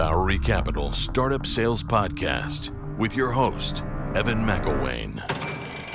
Bowery Capital Startup Sales Podcast with your host, Evan McElwain.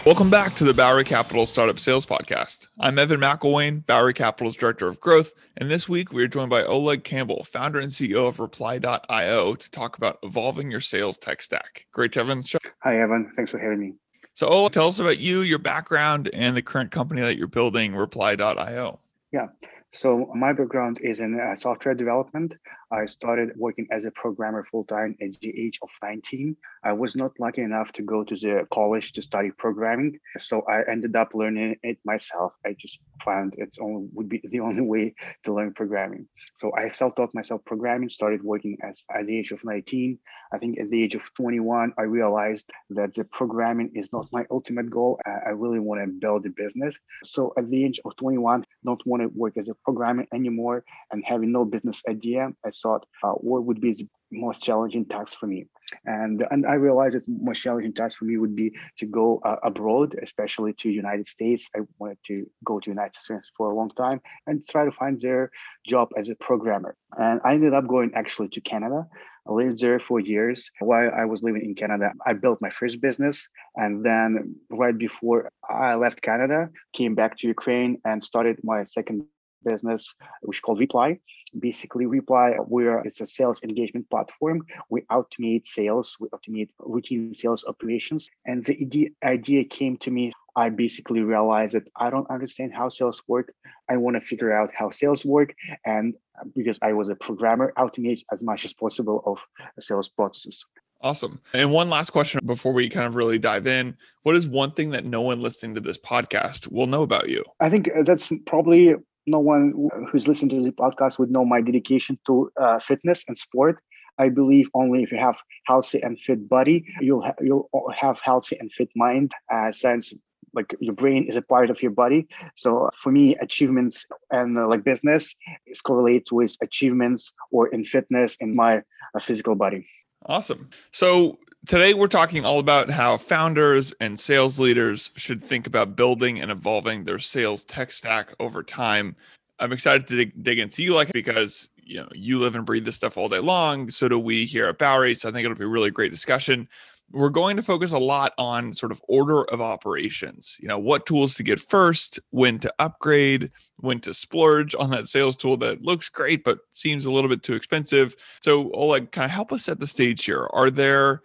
Welcome back to the Bowery Capital Startup Sales Podcast. I'm Evan McElwain, Bowery Capital's Director of Growth, and this week we are joined by Oleg Campbell, founder and CEO of Reply.io, to talk about evolving your sales tech stack. Great to have you on the show. Hi, Evan. Thanks for having me. So, Oleg, tell us about you, your background, and the current company that you're building, Reply.io. Yeah. So my background is in uh, software development. I started working as a programmer full time at the age of 19. I was not lucky enough to go to the college to study programming, so I ended up learning it myself. I just found it only would be the only way to learn programming. So I self-taught myself programming. Started working as at the age of 19. I think at the age of 21, I realized that the programming is not my ultimate goal. I really want to build a business. So at the age of 21, don't want to work as a programmer anymore and having no business idea. I thought uh, what would be the most challenging task for me and and i realized that most challenging task for me would be to go uh, abroad especially to united states i wanted to go to united states for a long time and try to find their job as a programmer and i ended up going actually to canada I lived there for years. While I was living in Canada, I built my first business. And then right before I left Canada, came back to Ukraine and started my second business, which is called Reply. Basically, Reply, where it's a sales engagement platform. We automate sales, we automate routine sales operations. And the idea, came to me. I basically realized that I don't understand how sales work. I want to figure out how sales work. And uh, because I was a programmer, automate as much as possible of a sales processes. Awesome. And one last question before we kind of really dive in. What is one thing that no one listening to this podcast will know about you? I think uh, that's probably no one who's listening to the podcast would know my dedication to uh, fitness and sport. I believe only if you have healthy and fit body, you'll ha- you'll have healthy and fit mind. Uh, since like your brain is a part of your body, so for me, achievements and uh, like business is correlates with achievements or in fitness in my uh, physical body. Awesome. So today we're talking all about how founders and sales leaders should think about building and evolving their sales tech stack over time. I'm excited to dig, dig into you like because you know you live and breathe this stuff all day long. So do we here at Bowery. So I think it'll be a really great discussion we're going to focus a lot on sort of order of operations. You know, what tools to get first, when to upgrade, when to splurge on that sales tool that looks great but seems a little bit too expensive. So, Oleg, kind of help us set the stage here. Are there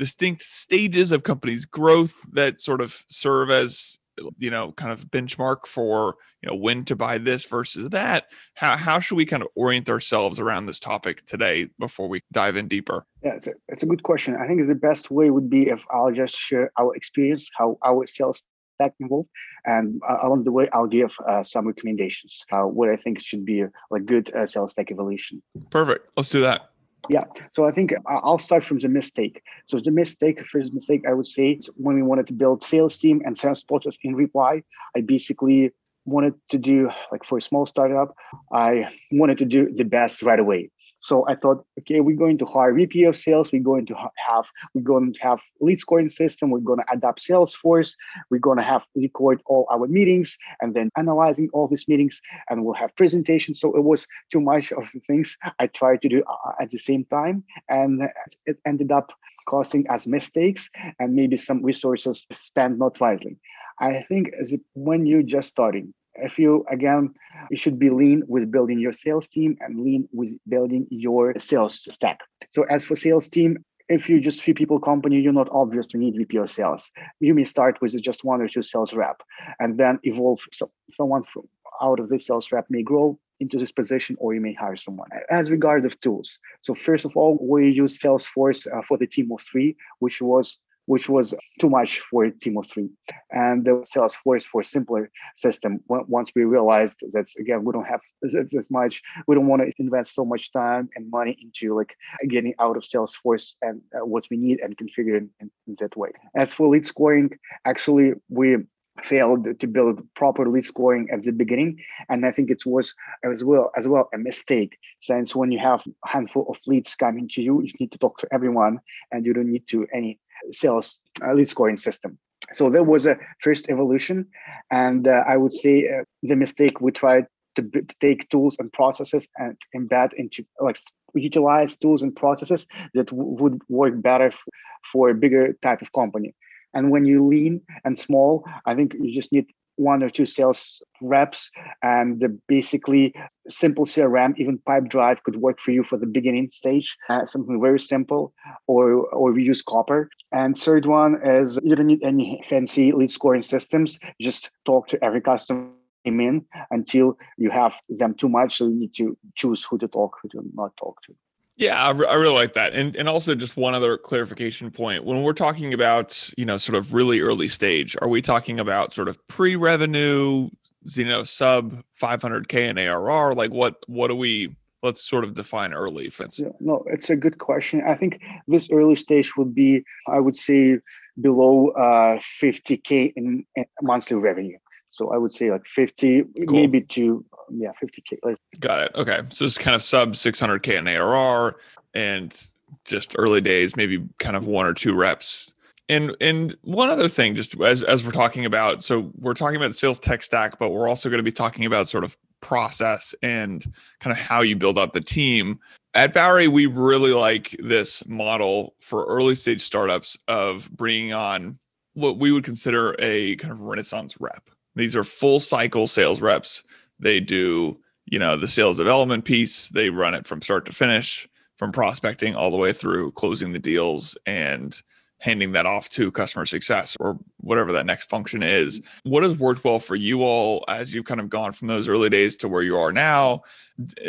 distinct stages of companies' growth that sort of serve as you know kind of benchmark for you know when to buy this versus that. How, how should we kind of orient ourselves around this topic today before we dive in deeper? Yeah it's a, it's a good question. I think the best way would be if i'll just share our experience how our sales stack involved and uh, along the way i'll give uh, some recommendations uh, what i think should be a, a good uh, sales stack evolution. Perfect. Let's do that yeah. So I think uh, I'll start from the mistake. So the mistake, first mistake, I would say, when we wanted to build sales team and sales process in reply, I basically wanted to do like for a small startup, I wanted to do the best right away. So I thought, okay, we're going to hire VP of sales. We're going to have we're going to have lead scoring system. We're going to adapt Salesforce. We're going to have record all our meetings and then analyzing all these meetings, and we'll have presentations. So it was too much of the things I tried to do uh, at the same time, and it ended up causing us mistakes and maybe some resources spent not wisely. I think as when you're just starting, if you again you should be lean with building your sales team and lean with building your sales stack. So as for sales team if you're just few people company you're not obvious to need vp of sales. You may start with just one or two sales rep and then evolve. So someone from out of this sales rep may grow into this position or you may hire someone. As regard of tools so first of all we use salesforce uh, for the team of three which was which was too much for team of three. And the Salesforce for simpler system. Once we realized that again, we don't have as much, we don't want to invest so much time and money into like getting out of Salesforce and uh, what we need and configure it in, in that way. As for lead scoring, actually we failed to build proper lead scoring at the beginning and i think it was as well as well a mistake since when you have a handful of leads coming to you you need to talk to everyone and you don't need to any sales uh, lead scoring system. So there was a first evolution, and uh, I would say uh, the mistake we tried to, b- to, take tools and processes and embed into like utilize tools and processes that w- would work better f- for a bigger type of company. And when you lean and small, I think you just need one or two sales reps and basically simple crm even pipedrive could work for you for the beginning stage uh, something very simple or or we use copper. And third one is you don't need any fancy lead scoring systems. Just talk to every customer in until you have them too much so you need to choose who to talk who to not talk to yeah, I, re- I, really like that. And and also just one other clarification point. When we're talking about, you know, sort of really early stage, are we talking about sort of pre-revenue, you know, sub 500k in ARR? Like what what do we let's sort of define early for yeah, no, it's a good question. I think this early stage would be I would say below uh 50k in, in monthly revenue. So I would say like 50, cool. maybe to yeah, 50k. Got it. Okay, so it's kind of sub 600k in ARR, and just early days, maybe kind of one or two reps. And and one other thing, just as as we're talking about, so we're talking about sales tech stack, but we're also going to be talking about sort of process and kind of how you build up the team. At Bowery, we really like this model for early stage startups of bringing on what we would consider a kind of renaissance rep. These are full cycle sales reps they do, you know, the sales development piece. They run it from start to finish, from prospecting all the way through closing the deals and handing that off to customer success or whatever that next function is. What has worked well for you all as you've kind of gone from those early days to where you are now?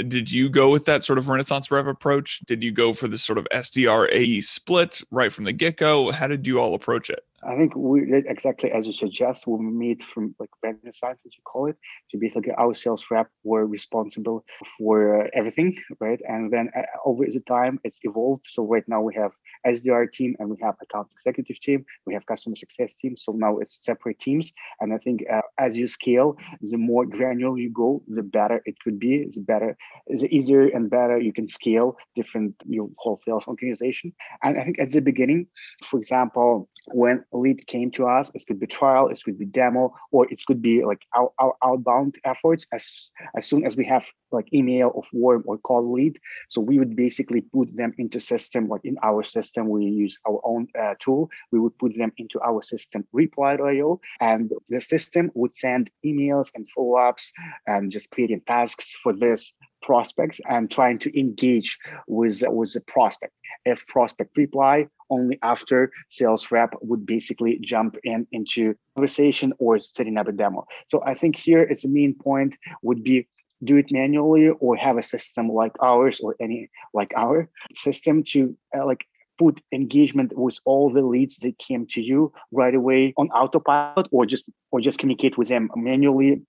Did you go with that sort of Renaissance Rep approach? Did you go for this sort of SDR AE split right from the get go? How did you all approach it? I think we exactly as you suggest. We meet from like Renaissance, as you call it, to basically our sales rep were responsible for everything, right? And then uh, over the time, it's evolved. So right now we have SDR team and we have account executive team, we have customer success team. So now it's separate teams. And I think uh, as you scale, the more granular you go, the better it could be. The better, the easier and better you can scale different your whole sales organization. And I think at the beginning, for example, when lead came to us, it could be trial, it could be demo, or it could be like our, our outbound efforts as as soon as we have like email of warm or call lead. So we would basically put them into system, like in our system, we use our own uh, tool. We would put them into our system, reply.io, and the system would send emails and follow-ups and just creating tasks for this prospects and trying to engage with with the prospect. If prospect reply only after sales rep would basically jump in into conversation or setting up a demo. So I think here it's the main point would be do it manually or have a system like ours or any like our system to uh, like put engagement with all the leads that came to you right away on autopilot or just or just communicate with them manually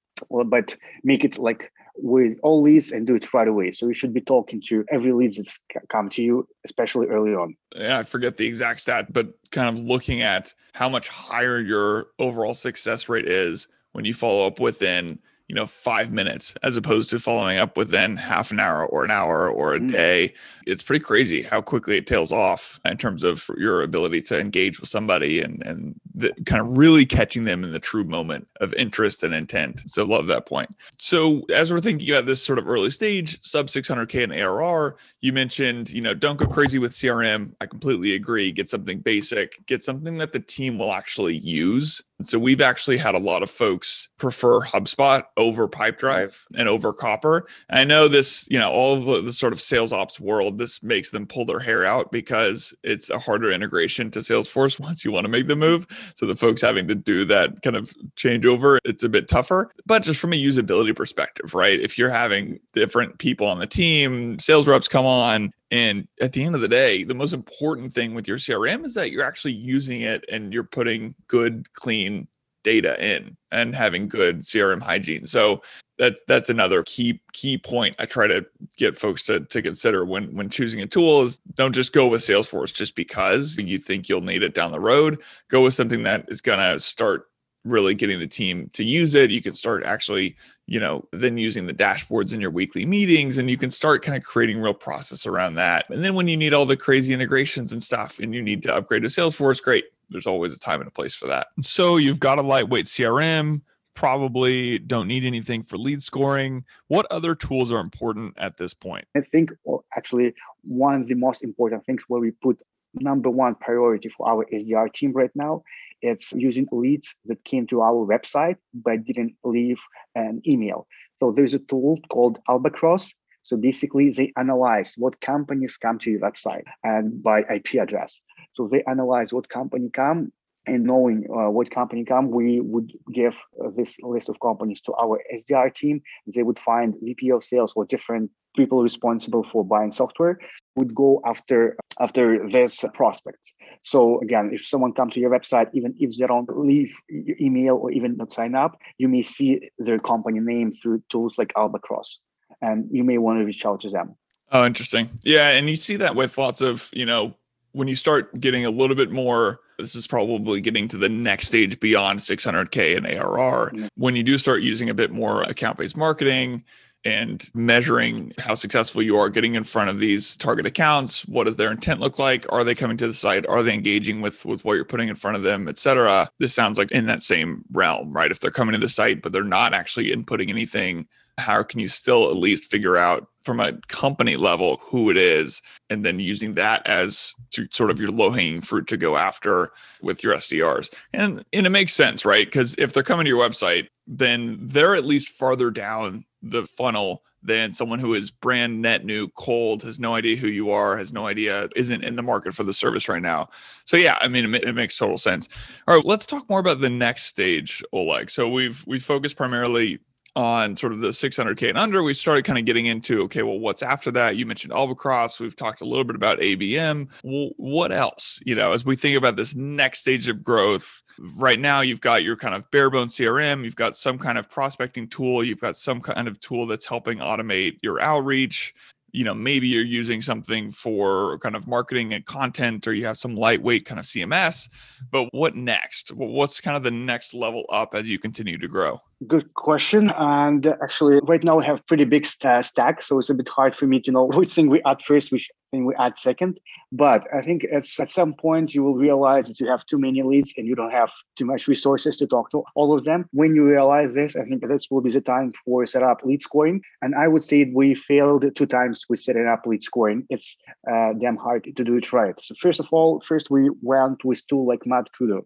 but make it like with all leads and do it right away. So you should be talking to every lead that's come to you, especially early on. Yeah, I forget the exact stat, but kind of looking at how much higher your overall success rate is when you follow up within you know five minutes as opposed to following up within half an hour or an hour or a mm. day. It's pretty crazy how quickly it tails off in terms of your ability to engage with somebody and and the, kind of really catching them in the true moment of interest and intent. So love that point. So as we're thinking about this sort of early stage sub 600k in arr you mentioned you know don't go crazy with crm i completely agree. Get something basic. Get something that the team will actually use so we've actually had a lot of folks prefer HubSpot over Pipedrive and over Copper. And I know this, you know, all of the, the, sort of sales ops world, this makes them pull their hair out because it's a harder integration to Salesforce once you want to make the move. So the folks having to do that kind of changeover, it's a bit tougher. But just from a usability perspective, right? If you're having different people on the team, sales reps come on, and at the end of the day, the most important thing with your CRM is that you're actually using it and you're putting good, clean data in and having good CRM hygiene. So that's that's another key key point I try to get folks to to consider when when choosing a tool is don't just go with Salesforce just because you think you'll need it down the road. Go with something that is going to start really getting the team to use it. You can start actually you know, then using the dashboards in your weekly meetings and you can start kind of creating real process around that. And then when you need all the crazy integrations and stuff and you need to upgrade to Salesforce, great. There's always a time and a place for that. So you've got a lightweight CRM, probably don't need anything for lead scoring. What other tools are important at this point? I think actually one of the most important things where we put number one priority for our SDR team right now. It's using leads that came to our website but didn't leave an email. So there's a tool called Albacross. So basically, they analyze what companies come to your website and by IP address. So they analyze what company come and knowing uh, what company come, we would give uh, this list of companies to our SDR team. They would find VP of sales or different people responsible for buying software would go after after this prospects. So again, if someone comes to your website, even if they don't leave your email or even not sign up, you may see their company name through tools like Albacross, and you may want to reach out to them. Oh, interesting. Yeah, and you see that with lots of you know when you start getting a little bit more this is probably getting to the next stage beyond 600k in ARR mm-hmm. when you do start using a bit more account based marketing and measuring how successful you are getting in front of these target accounts. What does their intent look like? Are they coming to the site? Are they engaging with with what you're putting in front of them etc this sounds like in that same realm right? If they're coming to the site but they're not actually inputting anything how can you still at least figure out from a company level who it is and then using that as sort of your low hanging fruit to go after with your SDRs. And and it makes sense, right? Cuz if they're coming to your website, then they're at least farther down the funnel than someone who is brand net new, cold, has no idea who you are, has no idea, isn't in the market for the service right now. So yeah, I mean, it, it makes total sense. All right, let's talk more about the next stage, Oleg. So we've we focused primarily on sort of the 600k and under we started kind of getting into okay well what's after that? You mentioned albacross we've talked a little bit about abm well, what else? You know as we think about this next stage of growth right now you've got your kind of bare bones crm you've got some kind of prospecting tool you've got some kind of tool that's helping automate your outreach. You know maybe you're using something for kind of marketing and content or you have some lightweight kind of cms but what next? What's kind of the next level up as you continue to grow Good question. And actually, right now we have pretty big st- stack, so it's a bit hard for me to know which thing we add first, which thing we add second. But I think at some point you will realize that you have too many leads and you don't have too much resources to talk to all of them. When you realize this, I think this will be the time for set up lead scoring. And I would say we failed two times with setting up lead scoring. It's uh, damn hard to do it right. So first of all, first we went with tool like Mad Kudo.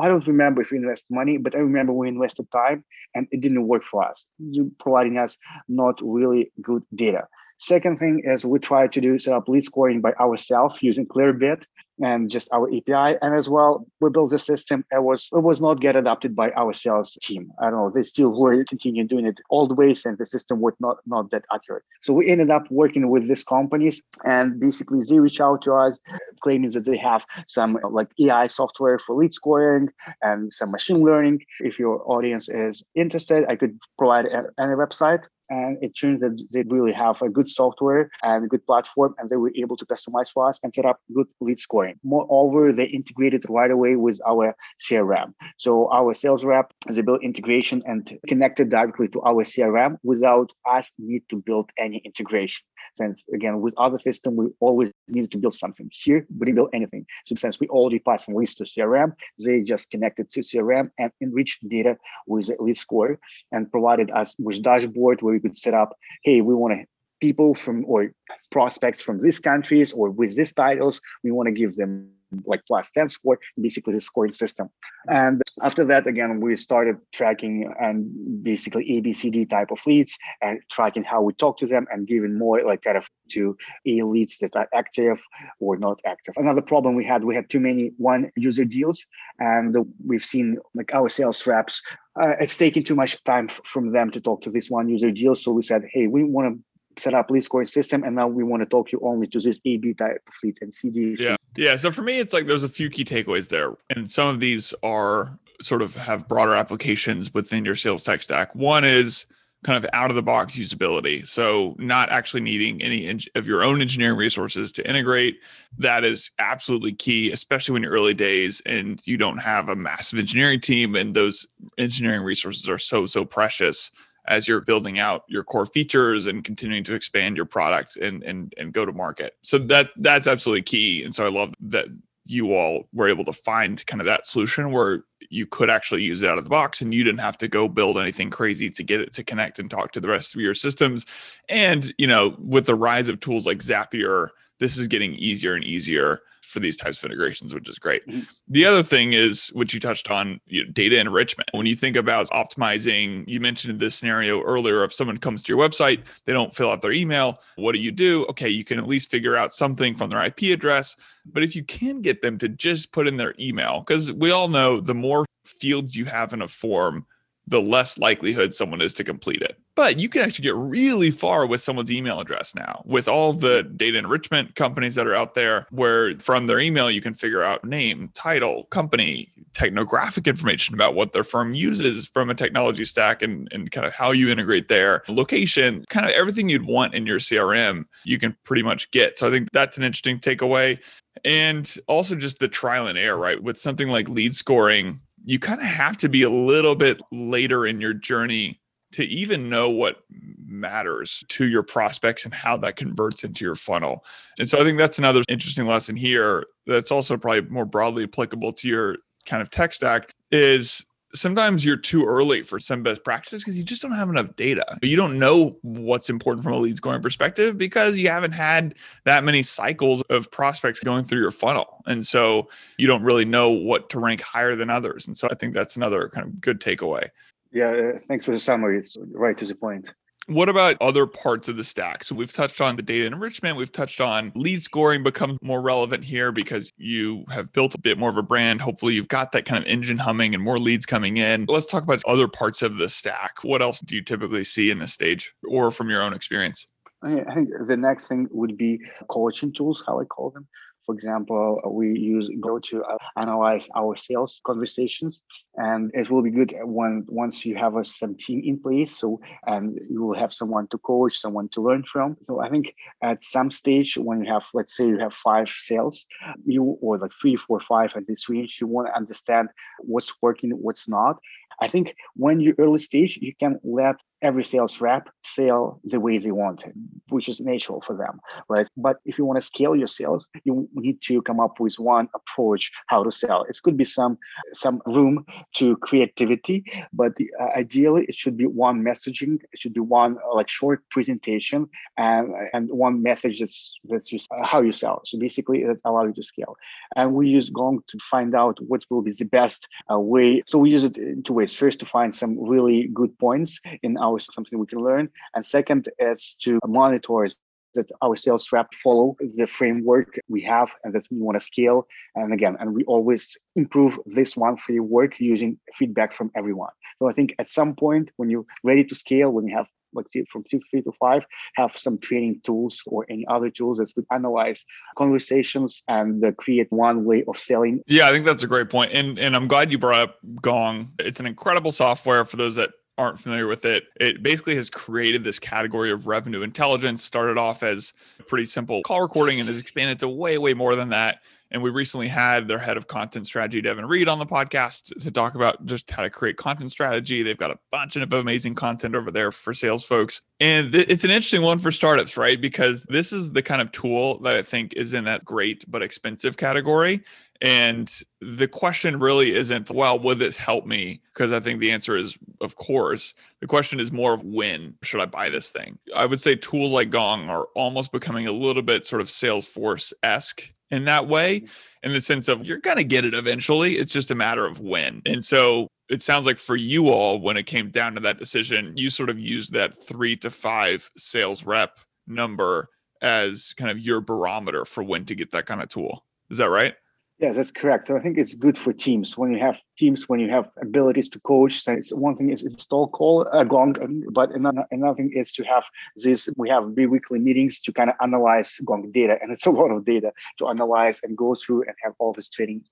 I don't remember if we invest money, but I remember we invested time and it didn't work for us. You providing us not really good data. Second thing is we try to do set up lead scoring by ourselves using Clearbit and just our API. And as well, we built the system. It was it was not get adopted by our sales team. I don't know. They still were continuing doing it all the way since the system was not not that accurate. So we ended up working with these companies, and basically they reach out to us, claiming that they have some like AI software for lead scoring and some machine learning. If your audience is interested, I could provide any website and it turns that they really have a good software and a good platform and they were able to customize for us and set up good lead scoring moreover they integrated right away with our crm so our sales rep they built integration and connected directly to our crm without us need to build any integration. Since again with other system we always needed to build something here we didn't build anything. So since we already passed leads to crm they just connected to crm and enriched data with a lead score and provided us with dashboard where we could set up hey we want to people from or prospects from these countries or with these titles we want to give them like plus 10 score basically the scoring system. And after that again we started tracking and basically abcd type of leads and tracking how we talk to them and giving more like kind of to a leads that are active or not active. Another problem we had we had too many one user deals and we've seen like our sales reps uh, it's taking too much time f- from them to talk to this one user deal. So we said hey we want to set up lead scoring system and now we want to talk you only to this AB type of lead and CD. Yeah. Yeah. So for me, it's like there's a few key takeaways there. And some of these are sort of have broader applications within your sales tech stack. One is kind of out of the box usability. So not actually needing any of your own engineering resources to integrate. That is absolutely key, especially when you're early days and you don't have a massive engineering team and those engineering resources are so, so precious as you're building out your core features and continuing to expand your product and and and go to market. So that that's absolutely key. And so I love that you all were able to find kind of that solution where you could actually use it out of the box and you didn't have to go build anything crazy to get it to connect and talk to the rest of your systems. And, you know, with the rise of tools like Zapier, this is getting easier and easier for these types of integrations, which is great. Mm-hmm. The other thing is, which you touched on, you know, data enrichment. When you think about optimizing, you mentioned this scenario earlier if someone comes to your website, they don't fill out their email. What do you do? Okay, you can at least figure out something from their IP address. But if you can get them to just put in their email, because we all know the more fields you have in a form, the less likelihood someone is to complete it. But you can actually get really far with someone's email address now with all the data enrichment companies that are out there, where from their email, you can figure out name, title, company, technographic information about what their firm uses from a technology stack and, and kind of how you integrate there, location, kind of everything you'd want in your CRM, you can pretty much get. So I think that's an interesting takeaway. And also just the trial and error, right? With something like lead scoring, you kind of have to be a little bit later in your journey to even know what matters to your prospects and how that converts into your funnel. And so I think that's another interesting lesson here that's also probably more broadly applicable to your kind of tech stack is sometimes you're too early for some best practices because you just don't have enough data. You don't know what's important from a lead scoring perspective because you haven't had that many cycles of prospects going through your funnel. And so you don't really know what to rank higher than others. And so I think that's another kind of good takeaway. Yeah, uh, thanks for the summary. It's right to the point. What about other parts of the stack? So we've touched on the data enrichment, we've touched on lead scoring becomes more relevant here because you have built a bit more of a brand. Hopefully you've got that kind of engine humming and more leads coming in. Let's talk about other parts of the stack. What else do you typically see in this stage or from your own experience? I think the next thing would be coaching tools, how I call them. For example, we use Gong to uh, analyze our sales conversations, and it will be good when once you have a, some team in place. So, and you will have someone to coach, someone to learn from. So, I think at some stage when you have, let's say, you have five sales, you or like three, four, five at this range, you want to understand what's working, what's not, I think when you're early stage, you can let every sales rep sell the way they want it, which is natural for them, right? But if you want to scale your sales, you need to come up with one approach how to sell. It could be some some room to creativity, but uh, ideally it should be one messaging. It should be one like short presentation and and one message that's that's just uh, how you sell. So basically, it allows you to scale. And we use Gong to find out what will be the best uh, way. So we use it in two ways ways. First, to find some really good points in our something we can learn, and second, is to monitor that our sales rep follow the framework we have and that we want to scale. And again, and we always improve this one framework using feedback from everyone. So I think at some point when you're ready to scale, when you have like from three to five, have some training tools or any other tools that would analyze conversations and uh, create one way of selling. Yeah, I think that's a great point. And and I'm glad you brought up Gong. It's an incredible software for those that aren't familiar with it, it basically has created this category of revenue intelligence. Started off as pretty simple call recording and has expanded to way, way more than that. And we recently had their head of content strategy, Devin Reed, on the podcast to talk about just how to create content strategy. They've got a bunch of amazing content over there for sales folks. And it's an interesting one for startups, right? Because this is the kind of tool that I think is in that great but expensive category. And the question really isn't, well, will this help me? Because I think the answer is, of course. The question is more of when should I buy this thing? I would say tools like Gong are almost becoming a little bit sort of Salesforce esque in that way, mm-hmm. in the sense of you're going to get it eventually. It's just a matter of when. And so it sounds like for you all, when it came down to that decision, you sort of used that three to five sales rep number as kind of your barometer for when to get that kind of tool. Is that right? Yeah, that's correct. So I think it's good for teams when you have teams when you have abilities to coach. So one thing is install call uh, Gong, but another, another thing is to have this. We have bi-weekly meetings to kind of analyze Gong data, and it's a lot of data to analyze and go through and have all this training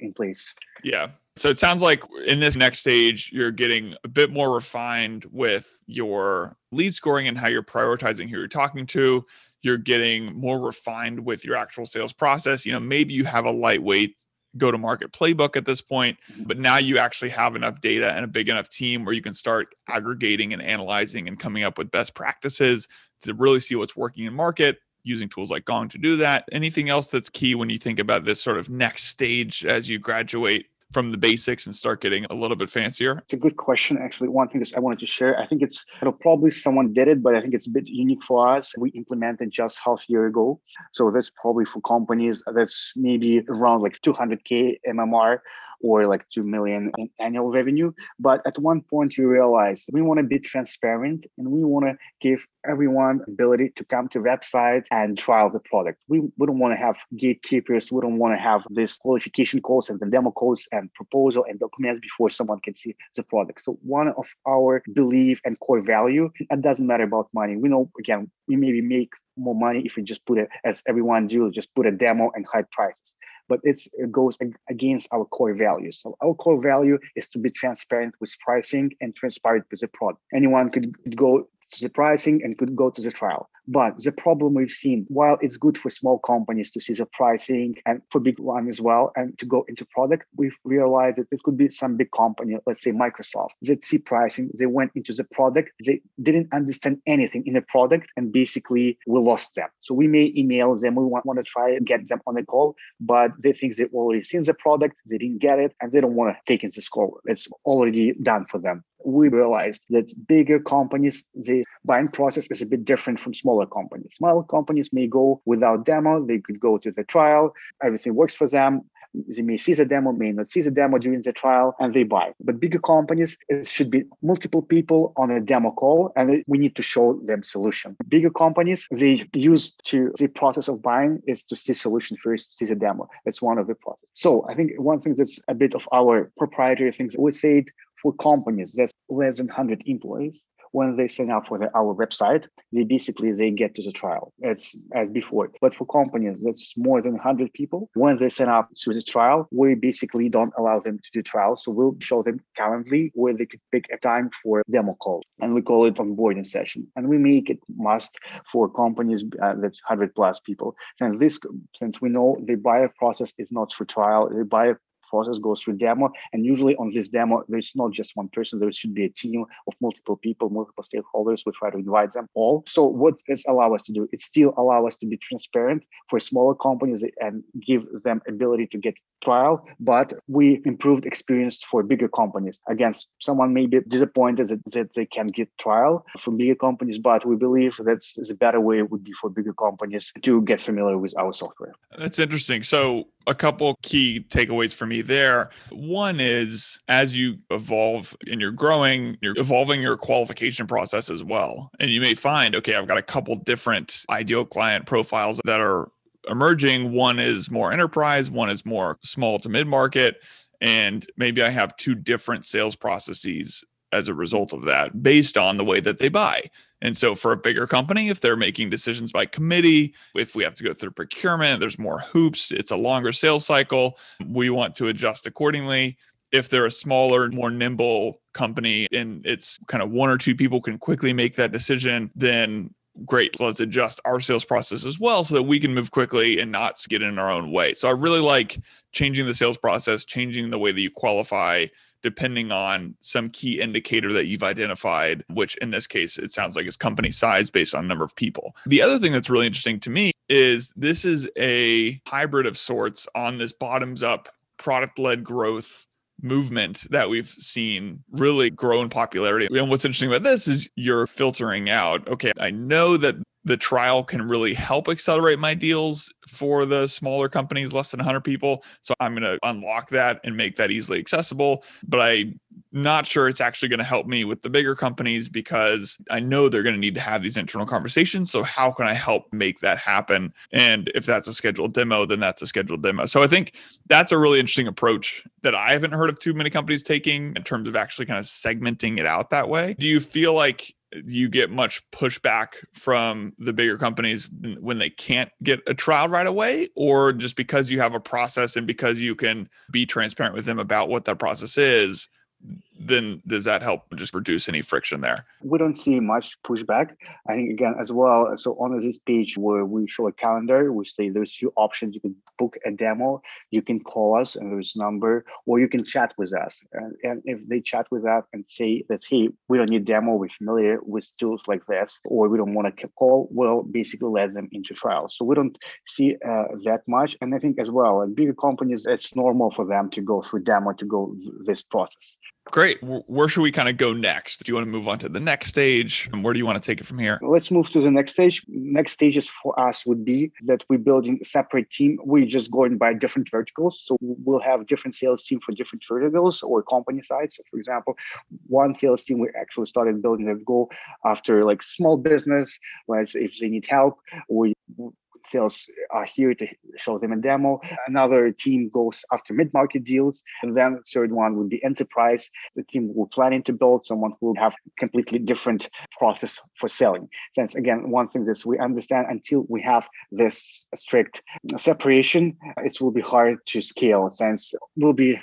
in place. Yeah. So it sounds like in this next stage, you're getting a bit more refined with your lead scoring and how you're prioritizing who you're talking to you're getting more refined with your actual sales process. You know, maybe you have a lightweight go to market playbook at this point, mm-hmm. but now you actually have enough data and a big enough team where you can start aggregating and analyzing and coming up with best practices to really see what's working in market using tools like Gong to do that. Anything else that's key when you think about this sort of next stage as you graduate from the basics and start getting a little bit fancier? It's a good question. Actually, one thing that I wanted to share, I think it's know, probably someone did it, but I think it's a bit unique for us. We implemented just half year ago. So that's probably for companies that's maybe around like 200K MMR or like 2 million in annual revenue. But at one point, you realize we want to be transparent and we want to give everyone ability to come to website and trial the product. We, we don't want to have gatekeepers. We don't want to have this qualification calls and the demo codes and proposal and documents before someone can see the product. So one of our belief and core value, it doesn't matter about money. We know, again, we maybe make more money if we just put it as everyone do, just put a demo and high prices but it goes against our core values. So our core value is to be transparent with pricing and transparent with the product. Anyone could go to the pricing and could go to the trial. But the problem we've seen, while it's good for small companies to see the pricing and for big one as well, and to go into product, we've realized that it could be some big company, let's say Microsoft, that see pricing, they went into the product, they didn't understand anything in the product, and basically we lost them. So we may email them, we want, want to try and get them on a call, but they think they've already seen the product, they didn't get it, and they don't want to take it to score. It's already done for them we realized that bigger companies, the buying process is a bit different from smaller companies. Small companies may go without demo, they could go to the trial, everything works for them. They may see the demo, may not see the demo during the trial, and they buy. But bigger companies, it should be multiple people on a demo call, and we need to show them solution. Bigger companies, they use to the process of buying is to see solution first, see the demo. It's one of the process. So I think one thing that's a bit of our proprietary things we say for companies that's less than 100 employees when they sign up for the, our website they basically they get to the trial. It's as before. But for companies that's more than 100 people. When they sign up to the trial we basically don't allow them to do trial so we'll show them calendly where they could pick a time for demo call and we call it onboarding session. And we make it must for companies uh, that's 100 plus people. And this since we know the buyer process is not for trial the buyer process goes through demo. And usually on this demo, there's not just one person, there should be a team of multiple people, multiple stakeholders. We try to invite them all. So what this allow us to do? It still allow us to be transparent for smaller companies and give them ability to get trial, but we improved experience for bigger companies. Again, someone may be disappointed that, that they can get trial from bigger companies, but we believe that's a better way would be for bigger companies to get familiar with our software. That's interesting. So a couple key takeaways for me there. One is as you evolve and you're growing, you're evolving your qualification process as well. And you may find, okay, I've got a couple different ideal client profiles that are emerging. One is more enterprise, one is more small to mid market. And maybe I have two different sales processes as a result of that based on the way that they buy. And so for a bigger company, if they're making decisions by committee, if we have to go through procurement, there's more hoops, it's a longer sales cycle, we want to adjust accordingly. If they're a smaller, more nimble company and it's kind of one or two people can quickly make that decision, then great let's adjust our sales process as well so that we can move quickly and not get in our own way so i really like changing the sales process changing the way that you qualify depending on some key indicator that you've identified, which in this case, it sounds like is company size based on number of people. The other thing that's really interesting to me is this is a hybrid of sorts on this bottoms up product led growth movement that we've seen really grow in popularity. And what's interesting about this is you're filtering out, okay, I know that the trial can really help accelerate my deals for the smaller companies less than 100 people. So i'm going to unlock that and make that easily accessible but i'm not sure it's actually going to help me with the bigger companies because i know they're going to need to have these internal conversations. So how can i help make that happen? And if that's a scheduled demo then that's a scheduled demo. So i think that's a really interesting approach that i haven't heard of too many companies taking in terms of actually kind of segmenting it out that way. Do you feel like you get much pushback from the bigger companies when they can't get a trial right away or just because you have a process and because you can be transparent with them about what that process is then does that help just reduce any friction there? We don't see much pushback. I think again as well. So on this page where we show a calendar, we say there's few options. You can book a demo, you can call us and there's number, or you can chat with us. And, and if they chat with us and say that hey, we don't need demo, we're familiar with tools like this, or we don't want to call, we'll basically let them into trial. So we don't see uh, that much. And I think as well, in bigger companies, it's normal for them to go through demo to go th- this process. Great. Where should we kind of go next? Do you want to move on to the next stage? And where do you want to take it from here? Let's move to the next stage. Next stages for us would be that we're building a separate team. We're just going by different verticals. So we'll have different sales team for different verticals or company sides. So for example, one sales team we actually started building that go after like small business, like if they need help, we sales are here to show them a demo. Another team goes after mid-market deals. And then third one would be enterprise. The team we're planning to build someone who will have completely different process for selling. Since again, one thing that we understand until we have this strict separation, it will be hard to scale since we'll be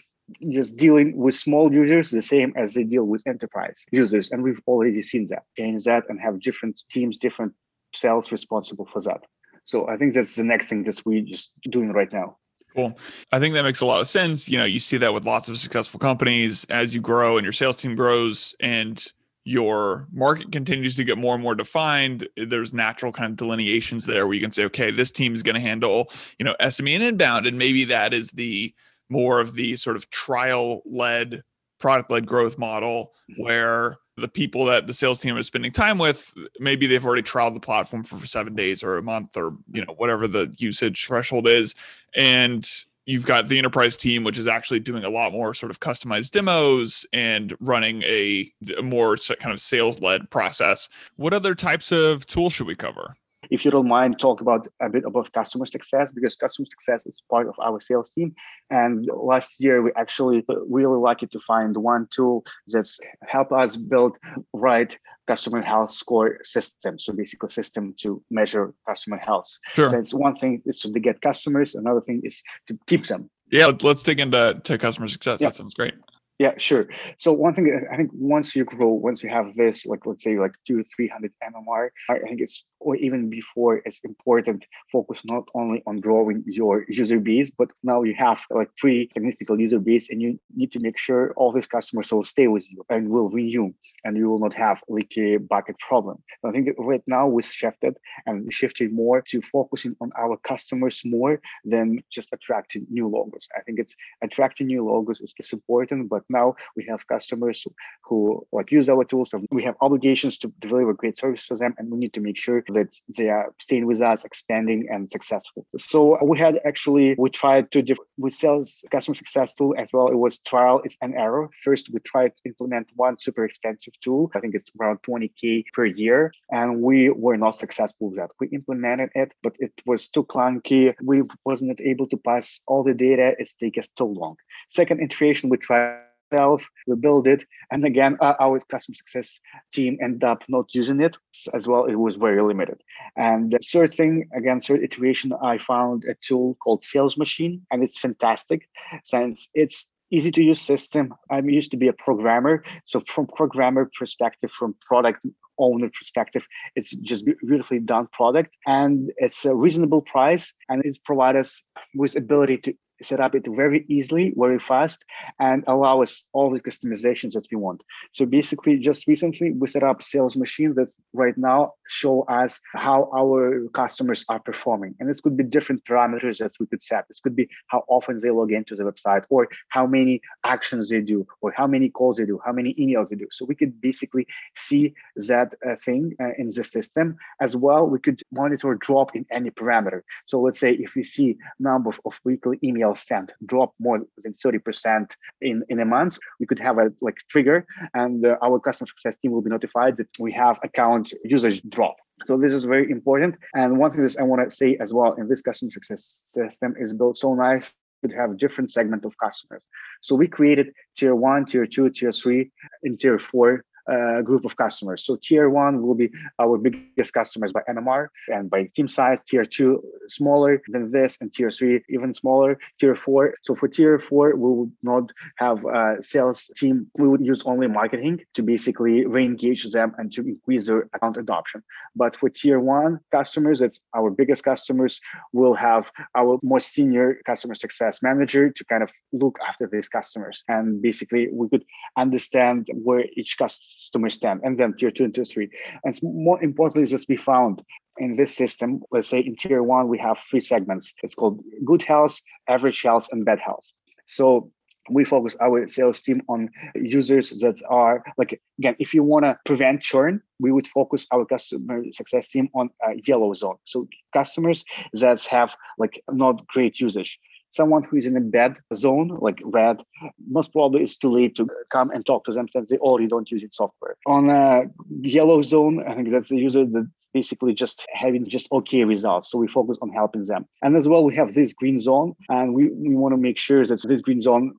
just dealing with small users the same as they deal with enterprise users. And we've already seen that, change that and have different teams, different sales responsible for that. So I think that's the next thing that we're just doing right now. Cool. I think that makes a lot of sense. You know, you see that with lots of successful companies as you grow and your sales team grows and your market continues to get more and more defined there's natural kind of delineations there where you can say okay this team is going to handle you know sme and inbound and maybe that is the more of the sort of trial led product led growth model mm-hmm. where the people that the sales team is spending time with maybe they've already trialed the platform for, seven days or a month or you know whatever the usage threshold is. And you've got the enterprise team which is actually doing a lot more sort of customized demos and running a, a more kind of sales led process. What other types of tools should we cover if you don't mind, talk about a bit about customer success because customer success is part of our sales team. And last year, we actually really lucky to find one tool that's help us build right customer health score system. So basically, system to measure customer health. Sure. So it's one thing is to get customers. Another thing is to keep them. Yeah, let's dig into to customer success. Yeah. That sounds great. Yeah, sure. So one thing I think once you grow, once you have this, like let's say like two, three hundred MMR, I think it's or even before it's important focus not only on growing your user base, but now you have like pretty significant user base, and you need to make sure all these customers will stay with you and will renew, and you will not have leaky bucket problem. I think right now we shifted and shifted more to focusing on our customers more than just attracting new logos. I think it's attracting new logos is, is important, but now we have customers who like use our tools and we have obligations to deliver great service to them and we need to make sure that they uh, are staying with us expanding and successful. So we had actually we tried to diff- we sell customer success tool as well. It was trial it's an error. First we tried to implement one super expensive tool. I think it's around 20k per year and we were not successful with that. We implemented it but it was too clunky. We wasn't able to pass all the data. It's taken us too long. Second iteration we tried ourselves, we build it, and again, uh, our customer success team end up not using it as well. It was very limited. And the third thing, again, third iteration, I found a tool called Salesmachine, and it's fantastic since it's easy to use system. I'm used to be a programmer, so from programmer perspective, from product owner perspective, it's just beautifully done product, and it's a reasonable price, and it's provide us with ability to set up it very easily, very fast, and allow us all the customizations that we want. So basically, just recently we set up Salesmachine that's right now show us how our customers are performing. And this could be different parameters that we could set. This could be how often they log into the website, or how many actions they do, or how many calls they do, how many emails they do. So we could basically see that uh, thing uh, in the system as well. We could monitor drop in any parameter. So let's say if we see number of weekly emails sent drop more than 30% in, in a month, we could have a like trigger and uh, our customer success team will be notified that we have account usage drop. So this is very important. And one thing that I want to say as well in this customer success system is built so nice to have different segment of customers. So we created tier one, tier two, tier three, and tier four uh, group of customers. So tier one will be our biggest customers by NMR and by team size. Tier two smaller than this, and tier three even smaller. Tier four. So for tier four, we would not have a sales team. We would use only marketing to basically re-engage them and to increase their account adoption. But for tier one customers, it's our biggest customers. We'll have our most senior customer success manager to kind of look after these customers, and basically we could understand where each customer stand, and then tier two and tier three. And more importantly, is that we found in this system, let's say in tier one, we have three segments. It's called good health, average health, and bad health. So we focus our sales team on users that are like again if you want to prevent churn we would focus our customer success team on a yellow zone so customers that have like not great usage someone who is in a bad zone, like red, most probably it's too late to come and talk to them since they already don't use it software. On a yellow zone, I think that's the user that basically just having just okay results. So we focus on helping them. And as well, we have this green zone, and we, we want to make sure that this green zone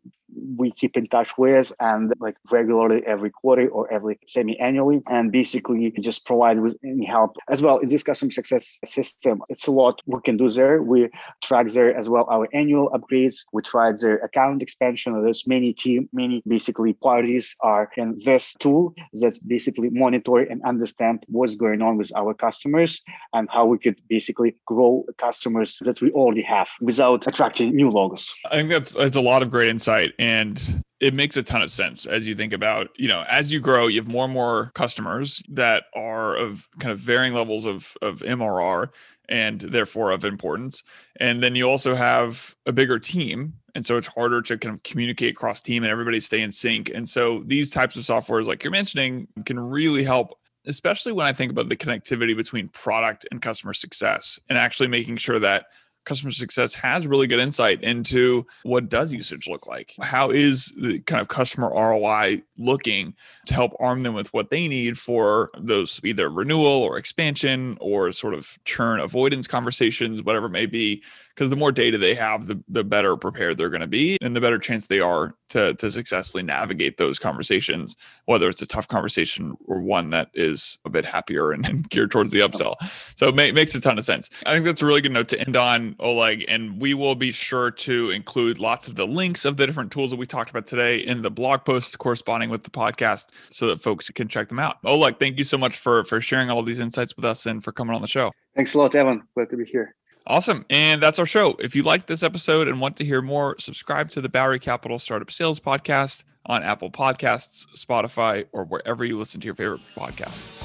we keep in touch with and like regularly every quarter or every semi-annually. And basically just provide with any help as well. In this customer success system it's a lot we can do there. We track there as well our annual upgrades. We try their account expansion. There's many team many basically parties are in this tool that's basically monitor and understand what's going on with our customers and how we could basically grow customers that we already have without attracting new logos. I think that's that's a lot of great insight and it makes a ton of sense as you think about you know as you grow you have more and more customers that are of kind of varying levels of of mrr and therefore of importance. And then you also have a bigger team. And so it's harder to kind of communicate cross team and everybody stay in sync. And so these types of softwares like you're mentioning can really help especially when i think about the connectivity between product and customer success and actually making sure that customer success has really good insight into what does usage look like. How is the kind of customer roi looking to help arm them with what they need for those either renewal or expansion or sort of churn avoidance conversations whatever it may be because the more data they have, the, the better prepared they're going to be and the better chance they are to, to successfully navigate those conversations, whether it's a tough conversation or one that is a bit happier and, and geared towards the upsell. So it, it makes a ton of sense. I think that's a really good note to end on, Oleg. And we will be sure to include lots of the links of the different tools that we talked about today in the blog post corresponding with the podcast so that folks can check them out. Oleg, thank you so much for, for sharing all these insights with us and for coming on the show. Thanks a lot, Evan. Glad to be here. Awesome. And that's our show. If you liked this episode and want to hear more, subscribe to the Bowery Capital Startup Sales Podcast on Apple Podcasts, Spotify, or wherever you listen to your favorite podcasts.